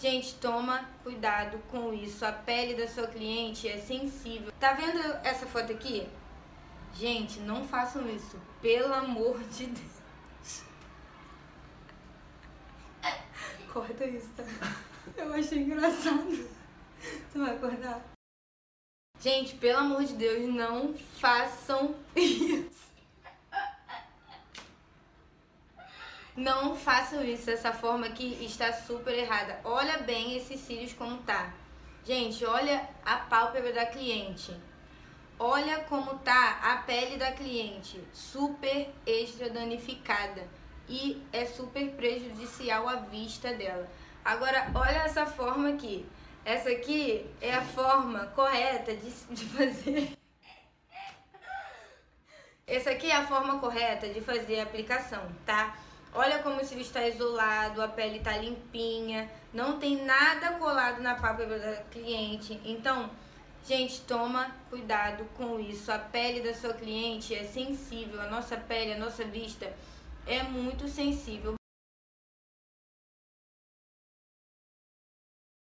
Gente, toma cuidado com isso. A pele da sua cliente é sensível. Tá vendo essa foto aqui? Gente, não façam isso. Pelo amor de Deus. Corta isso, tá? Eu achei engraçado. Você vai acordar? Gente, pelo amor de Deus, não façam isso. Não façam isso dessa forma que está super errada. Olha bem esses cílios como tá. Gente, olha a pálpebra da cliente. Olha como tá a pele da cliente, super extra danificada e é super prejudicial à vista dela. Agora, olha essa forma aqui. Essa aqui é a forma correta de, de fazer. Essa aqui é a forma correta de fazer a aplicação, tá? Olha como o cílio está isolado, a pele está limpinha, não tem nada colado na pálpebra da cliente. Então, gente, toma cuidado com isso. A pele da sua cliente é sensível, a nossa pele, a nossa vista é muito sensível.